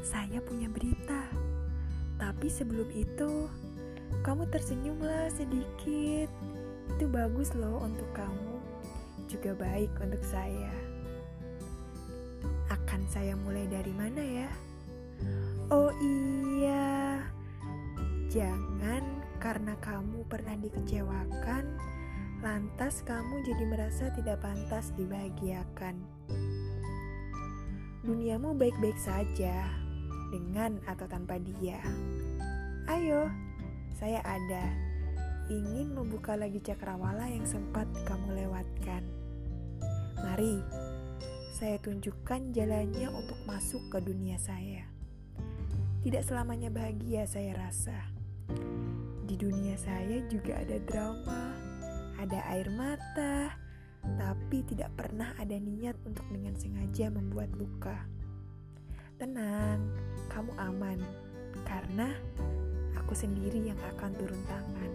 saya punya berita. Tapi sebelum itu, kamu tersenyumlah sedikit. Itu bagus loh untuk kamu, juga baik untuk saya. Akan saya mulai dari mana ya? Oh iya, jangan karena kamu pernah dikecewakan, lantas kamu jadi merasa tidak pantas dibahagiakan. Duniamu baik-baik saja, dengan atau tanpa dia. Ayo, saya ada. Ingin membuka lagi cakrawala yang sempat kamu lewatkan. Mari, saya tunjukkan jalannya untuk masuk ke dunia saya. Tidak selamanya bahagia saya rasa. Di dunia saya juga ada drama, ada air mata, tapi tidak pernah ada niat untuk dengan sengaja membuat luka. Tenang, kamu aman, karena aku sendiri yang akan turun tangan.